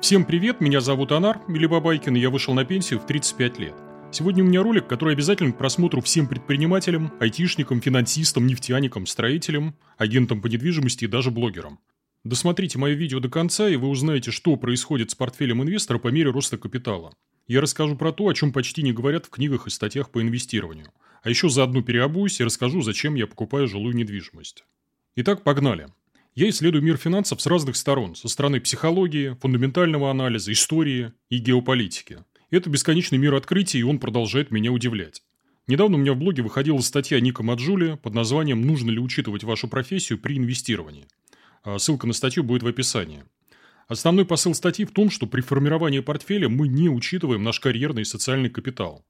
Всем привет, меня зовут Анар, или Бабайкин, и я вышел на пенсию в 35 лет. Сегодня у меня ролик, который обязателен к просмотру всем предпринимателям, айтишникам, финансистам, нефтяникам, строителям, агентам по недвижимости и даже блогерам. Досмотрите мое видео до конца, и вы узнаете, что происходит с портфелем инвестора по мере роста капитала. Я расскажу про то, о чем почти не говорят в книгах и статьях по инвестированию. А еще заодно переобуюсь и расскажу, зачем я покупаю жилую недвижимость. Итак, погнали. Я исследую мир финансов с разных сторон, со стороны психологии, фундаментального анализа, истории и геополитики. Это бесконечный мир открытий, и он продолжает меня удивлять. Недавно у меня в блоге выходила статья Ника Маджули под названием «Нужно ли учитывать вашу профессию при инвестировании?». А ссылка на статью будет в описании. Основной посыл статьи в том, что при формировании портфеля мы не учитываем наш карьерный и социальный капитал.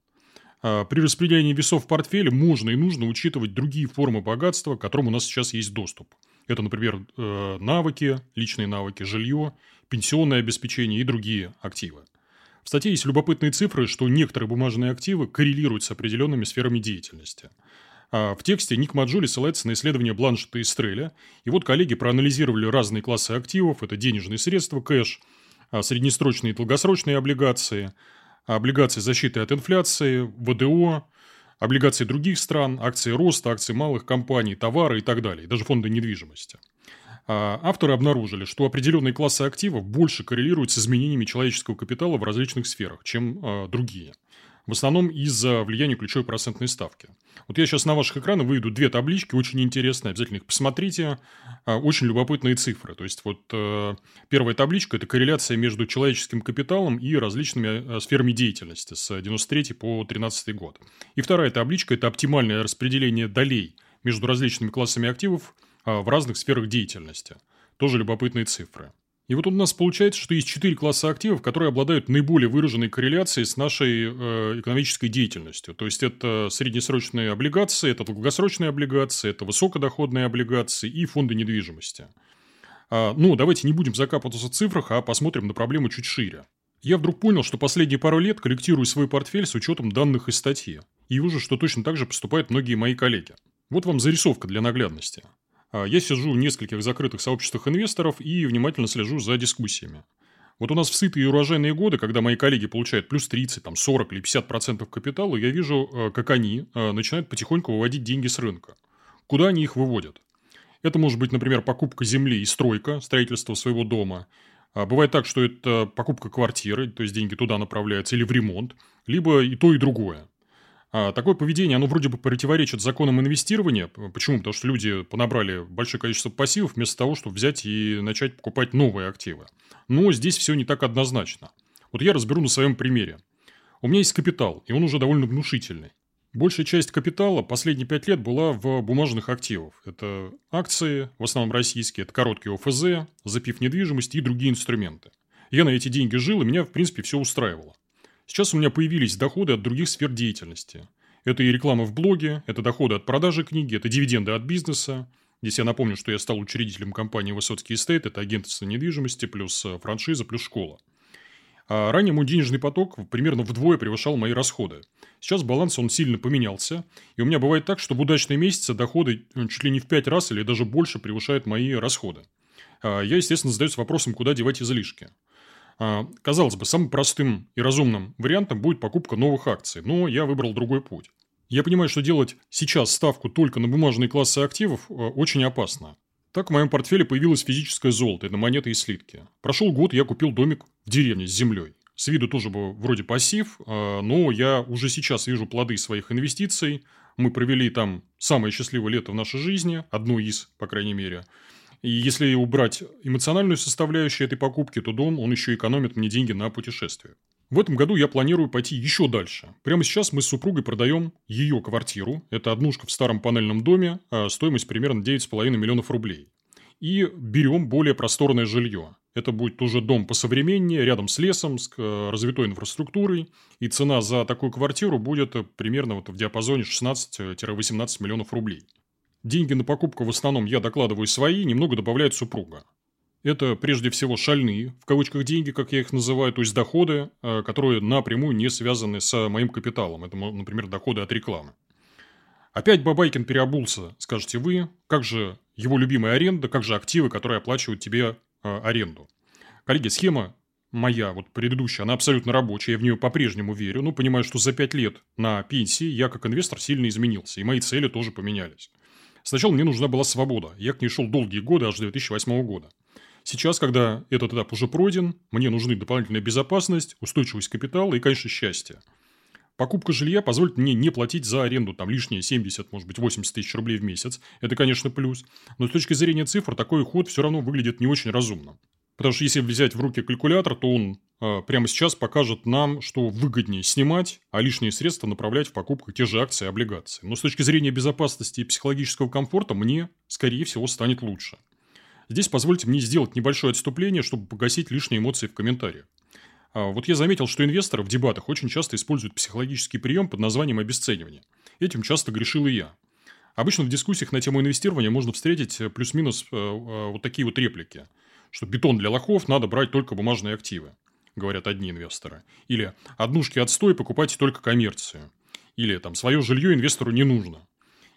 А при распределении весов в портфеле можно и нужно учитывать другие формы богатства, к которым у нас сейчас есть доступ – это, например, э, навыки, личные навыки, жилье, пенсионное обеспечение и другие активы. В статье есть любопытные цифры, что некоторые бумажные активы коррелируют с определенными сферами деятельности. А в тексте Ник Маджули ссылается на исследование Бланшета и Стреля. И вот коллеги проанализировали разные классы активов. Это денежные средства, кэш, а среднесрочные и долгосрочные облигации, облигации защиты от инфляции, ВДО, облигации других стран, акции роста, акции малых компаний, товары и так далее, даже фонды недвижимости. А, авторы обнаружили, что определенные классы активов больше коррелируют с изменениями человеческого капитала в различных сферах, чем а, другие – в основном из-за влияния ключевой процентной ставки. Вот я сейчас на ваших экранах выведу две таблички, очень интересные, обязательно их посмотрите. А, очень любопытные цифры. То есть, вот э, первая табличка – это корреляция между человеческим капиталом и различными э, сферами деятельности с 93 по 13 год. И вторая табличка – это оптимальное распределение долей между различными классами активов а, в разных сферах деятельности. Тоже любопытные цифры. И вот у нас получается, что есть четыре класса активов, которые обладают наиболее выраженной корреляцией с нашей э, экономической деятельностью. То есть, это среднесрочные облигации, это долгосрочные облигации, это высокодоходные облигации и фонды недвижимости. А, ну, давайте не будем закапываться в цифрах, а посмотрим на проблему чуть шире. Я вдруг понял, что последние пару лет коллектирую свой портфель с учетом данных из статьи. И вижу, что точно так же поступают многие мои коллеги. Вот вам зарисовка для наглядности. А, я сижу в нескольких закрытых сообществах инвесторов и внимательно слежу за дискуссиями. Вот у нас в сытые и урожайные годы, когда мои коллеги получают плюс 30, там, 40 или 50% капитала, я вижу, э, как они э, начинают потихоньку выводить деньги с рынка. Куда они их выводят? Это может быть, например, покупка земли и стройка, строительство своего дома. А бывает так, что это покупка квартиры, то есть деньги туда направляются, или в ремонт, либо и то, и другое. А такое поведение, оно вроде бы противоречит законам инвестирования. Почему? Потому что люди понабрали большое количество пассивов вместо того, чтобы взять и начать покупать новые активы. Но здесь все не так однозначно. Вот я разберу на своем примере. У меня есть капитал, и он уже довольно внушительный. Большая часть капитала последние пять лет была в бумажных активах. Это акции, в основном российские, это короткие ОФЗ, запив недвижимости и другие инструменты. Я на эти деньги жил, и меня, в принципе, все устраивало. Сейчас у меня появились доходы от других сфер деятельности. Это и реклама в блоге, это доходы от продажи книги, это дивиденды от бизнеса. Здесь я напомню, что я стал учредителем компании «Высоцкий Estate», это агентство недвижимости, плюс э, франшиза, плюс школа. А ранее мой денежный поток примерно вдвое превышал мои расходы. Сейчас баланс он сильно поменялся, и у меня бывает так, что в удачные месяцы доходы э, чуть ли не в пять раз или даже больше превышают мои расходы. А я, естественно, задаюсь вопросом, куда девать излишки. А, казалось бы, самым простым и разумным вариантом будет покупка новых акций, но я выбрал другой путь. Я понимаю, что делать сейчас ставку только на бумажные классы активов э, очень опасно. Так в моем портфеле появилось физическое золото, это монеты и слитки. Прошел год, я купил домик в деревне с землей. С виду тоже был вроде пассив, а, но я уже сейчас вижу плоды своих инвестиций. Мы провели там самое счастливое лето в нашей жизни, одно из, по крайней мере. И если убрать эмоциональную составляющую этой покупки, то дом, он еще экономит мне деньги на путешествие. В этом году я планирую пойти еще дальше. Прямо сейчас мы с супругой продаем ее квартиру. Это однушка в старом панельном доме, а стоимость примерно 9,5 миллионов рублей. И берем более просторное жилье. Это будет уже дом посовременнее, рядом с лесом, с э, развитой инфраструктурой. И цена за такую квартиру будет примерно вот в диапазоне 16-18 миллионов рублей. Деньги на покупку в основном я докладываю свои, немного добавляет супруга. Это прежде всего шальные, в кавычках, деньги, как я их называю, то есть доходы, э, которые напрямую не связаны с моим капиталом. Это, например, доходы от рекламы. Опять Бабайкин переобулся, скажете вы. Как же его любимая аренда, как же активы, которые оплачивают тебе э, аренду? Коллеги, схема моя, вот предыдущая, она абсолютно рабочая, я в нее по-прежнему верю, но понимаю, что за пять лет на пенсии я как инвестор сильно изменился, и мои цели тоже поменялись. Сначала мне нужна была свобода, я к ней шел долгие годы, аж до 2008 года. Сейчас, когда этот этап уже пройден, мне нужны дополнительная безопасность, устойчивость капитала и, конечно, счастье. Покупка жилья позволит мне не платить за аренду там лишние 70, может быть, 80 тысяч рублей в месяц. Это, конечно, плюс. Но с точки зрения цифр, такой уход все равно выглядит не очень разумно. Потому что если взять в руки калькулятор, то он э, прямо сейчас покажет нам, что выгоднее снимать, а лишние средства направлять в покупку те же акции и облигации. Но с точки зрения безопасности и психологического комфорта мне, скорее всего, станет лучше. Здесь позвольте мне сделать небольшое отступление, чтобы погасить лишние эмоции в комментариях. А, вот я заметил, что инвесторы в дебатах очень часто используют психологический прием под названием обесценивание. Этим часто грешил и я. Обычно в дискуссиях на тему инвестирования можно встретить э, плюс-минус э, э, вот такие вот реплики – что бетон для лохов надо брать только бумажные активы, говорят одни инвесторы. Или однушки отстой, покупайте только коммерцию. Или там свое жилье инвестору не нужно.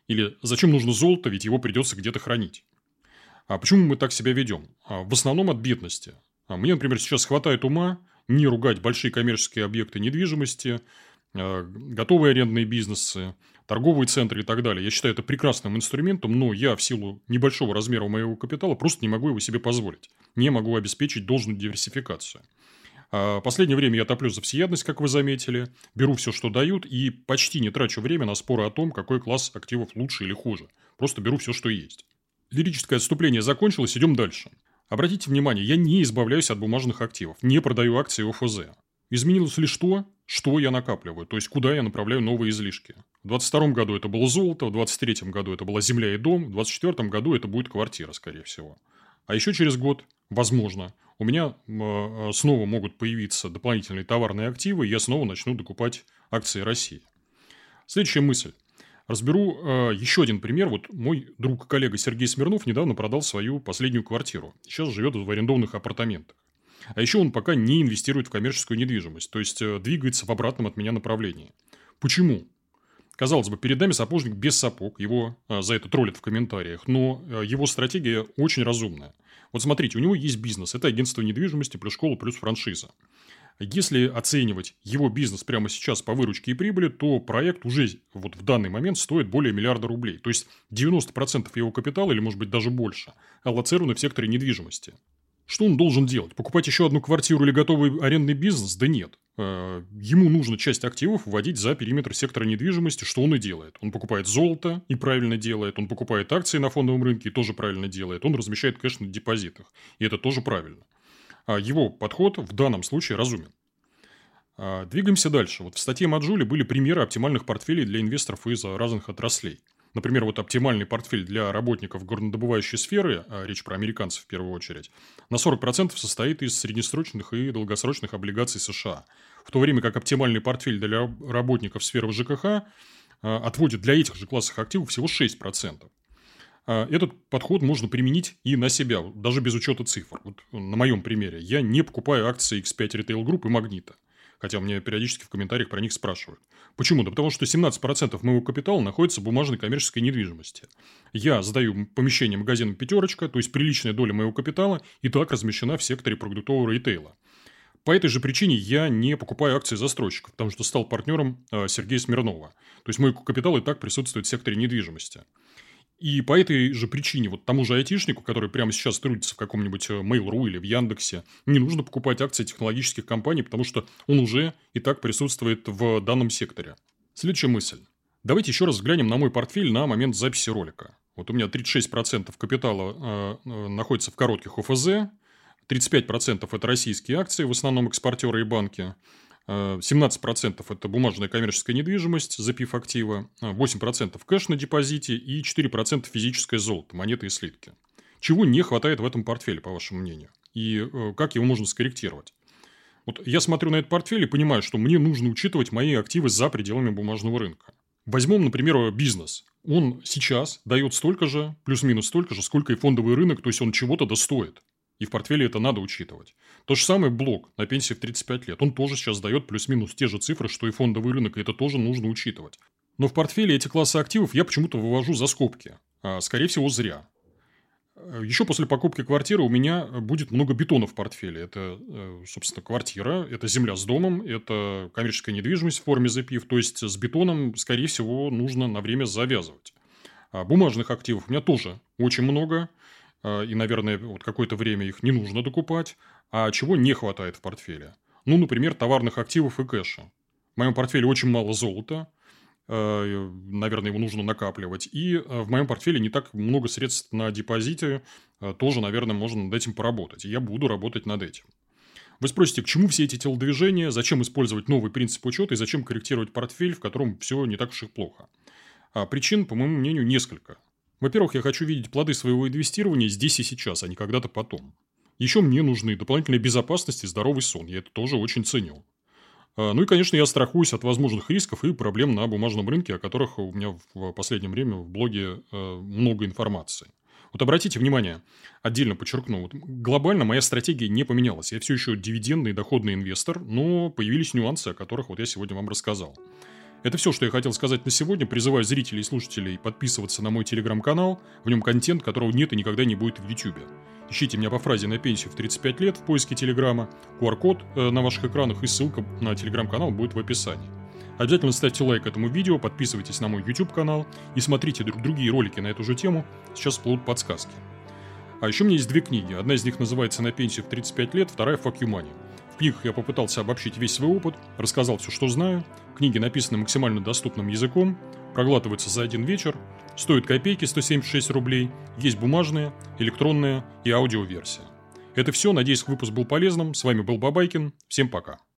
Или зачем нужно золото, ведь его придется где-то хранить. А почему мы так себя ведем? А в основном от бедности. А мне, например, сейчас хватает ума не ругать большие коммерческие объекты недвижимости, а, готовые арендные бизнесы, торговые центры и так далее. Я считаю это прекрасным инструментом, но я в силу небольшого размера моего капитала просто не могу его себе позволить. Не могу обеспечить должную диверсификацию. А последнее время я топлю за всеядность, как вы заметили, беру все, что дают, и почти не трачу время на споры о том, какой класс активов лучше или хуже. Просто беру все, что есть. Лирическое отступление закончилось, идем дальше. Обратите внимание, я не избавляюсь от бумажных активов, не продаю акции ОФЗ. Изменилось ли что? Что я накапливаю? То есть, куда я направляю новые излишки? В 2022 году это было золото, в 2023 году это была земля и дом, в 2024 году это будет квартира, скорее всего. А еще через год, возможно, у меня э, снова могут появиться дополнительные товарные активы, и я снова начну докупать акции России. Следующая мысль. Разберу э, еще один пример. Вот мой друг и коллега Сергей Смирнов недавно продал свою последнюю квартиру. Сейчас живет в арендованных апартаментах. А еще он пока не инвестирует в коммерческую недвижимость, то есть э, двигается в обратном от меня направлении. Почему? Казалось бы, перед нами сапожник без сапог, его а, за это троллят в комментариях, но а, его стратегия очень разумная. Вот смотрите, у него есть бизнес, это агентство недвижимости плюс школа плюс франшиза. Если оценивать его бизнес прямо сейчас по выручке и прибыли, то проект уже вот в данный момент стоит более миллиарда рублей. То есть 90% его капитала, или может быть даже больше, аллоцированы в секторе недвижимости. Что он должен делать? Покупать еще одну квартиру или готовый арендный бизнес? Да нет. Э, ему нужно часть активов вводить за периметр сектора недвижимости, что он и делает. Он покупает золото и правильно делает. Он покупает акции на фондовом рынке и тоже правильно делает. Он размещает кэш на депозитах. И это тоже правильно. А его подход в данном случае разумен. А, двигаемся дальше. Вот в статье Маджули были примеры оптимальных портфелей для инвесторов из разных отраслей. Например, вот оптимальный портфель для работников горнодобывающей сферы, а речь про американцев в первую очередь, на 40% состоит из среднесрочных и долгосрочных облигаций США. В то время как оптимальный портфель для работников сферы ЖКХ а, отводит для этих же классов активов всего 6%. А, этот подход можно применить и на себя, даже без учета цифр. Вот на моем примере. Я не покупаю акции X5 Retail Group и Магнита. Хотя мне периодически в комментариях про них спрашивают. Почему? Да потому что 17% моего капитала находится в бумажной коммерческой недвижимости. Я сдаю помещение магазина «Пятерочка», то есть приличная доля моего капитала, и так размещена в секторе продуктового ритейла. По этой же причине я не покупаю акции застройщиков, потому что стал партнером э, Сергея Смирнова. То есть мой капитал и так присутствует в секторе недвижимости. И по этой же причине вот тому же айтишнику, который прямо сейчас трудится в каком-нибудь э, Mail.ru или в Яндексе, не нужно покупать акции технологических компаний, потому что он уже и так присутствует в данном секторе. Следующая мысль. Давайте еще раз взглянем на мой портфель на момент записи ролика. Вот у меня 36% капитала э, э, находится в коротких ОФЗ, 35% это российские акции, в основном экспортеры и банки, 17% это бумажная коммерческая недвижимость, запив актива, 8% кэш на депозите и 4% физическое золото, монеты и слитки. Чего не хватает в этом портфеле, по вашему мнению? И э, как его можно скорректировать? Вот я смотрю на этот портфель и понимаю, что мне нужно учитывать мои активы за пределами бумажного рынка. Возьмем, например, бизнес. Он сейчас дает столько же, плюс-минус столько же, сколько и фондовый рынок, то есть он чего-то достоит. И в портфеле это надо учитывать. То же самое блок на пенсии в 35 лет. Он тоже сейчас дает плюс-минус те же цифры, что и фондовый рынок, и это тоже нужно учитывать. Но в портфеле эти классы активов я почему-то вывожу за скобки. А, скорее всего, зря. Еще после покупки квартиры у меня будет много бетона в портфеле. Это, э, собственно, квартира, это земля с домом, это коммерческая недвижимость в форме запив. То есть, с бетоном, скорее всего, нужно на время завязывать. А бумажных активов у меня тоже очень много. А, и, наверное, вот какое-то время их не нужно докупать. А чего не хватает в портфеле? Ну, например, товарных активов и кэша. В моем портфеле очень мало золота. Э, наверное, его нужно накапливать. И э, в моем портфеле не так много средств на депозите. Э, тоже, наверное, можно над этим поработать. И я буду работать над этим. Вы спросите, к чему все эти телодвижения, зачем использовать новый принцип учета и зачем корректировать портфель, в котором все не так уж и плохо. А причин, по моему мнению, несколько. Во-первых, я хочу видеть плоды своего инвестирования здесь и сейчас, а не когда-то потом. Еще мне нужны дополнительная безопасность и здоровый сон. Я это тоже очень ценю. А, ну и, конечно, я страхуюсь от возможных рисков и проблем на бумажном рынке, о которых у меня в последнее время в блоге э, много информации. Вот обратите внимание, отдельно подчеркну, вот глобально моя стратегия не поменялась. Я все еще дивидендный доходный инвестор, но появились нюансы, о которых вот я сегодня вам рассказал. Это все, что я хотел сказать на сегодня. Призываю зрителей и слушателей подписываться на мой телеграм-канал. В нем контент, которого нет и никогда не будет в YouTube. Ищите меня по фразе на пенсию в 35 лет в поиске Телеграма. QR-код э, на ваших экранах и ссылка на Телеграм-канал будет в описании. Обязательно ставьте лайк этому видео, подписывайтесь на мой YouTube канал и смотрите другие ролики на эту же тему. Сейчас всплывут подсказки. А еще у меня есть две книги. Одна из них называется «На пенсию в 35 лет», вторая «Fuck you money». Книгах я попытался обобщить весь свой опыт, рассказал все, что знаю. Книги написаны максимально доступным языком, проглатываются за один вечер, стоят копейки 176 рублей, есть бумажная, электронная и аудиоверсия. Это все, надеюсь, выпуск был полезным. С вами был Бабайкин. Всем пока.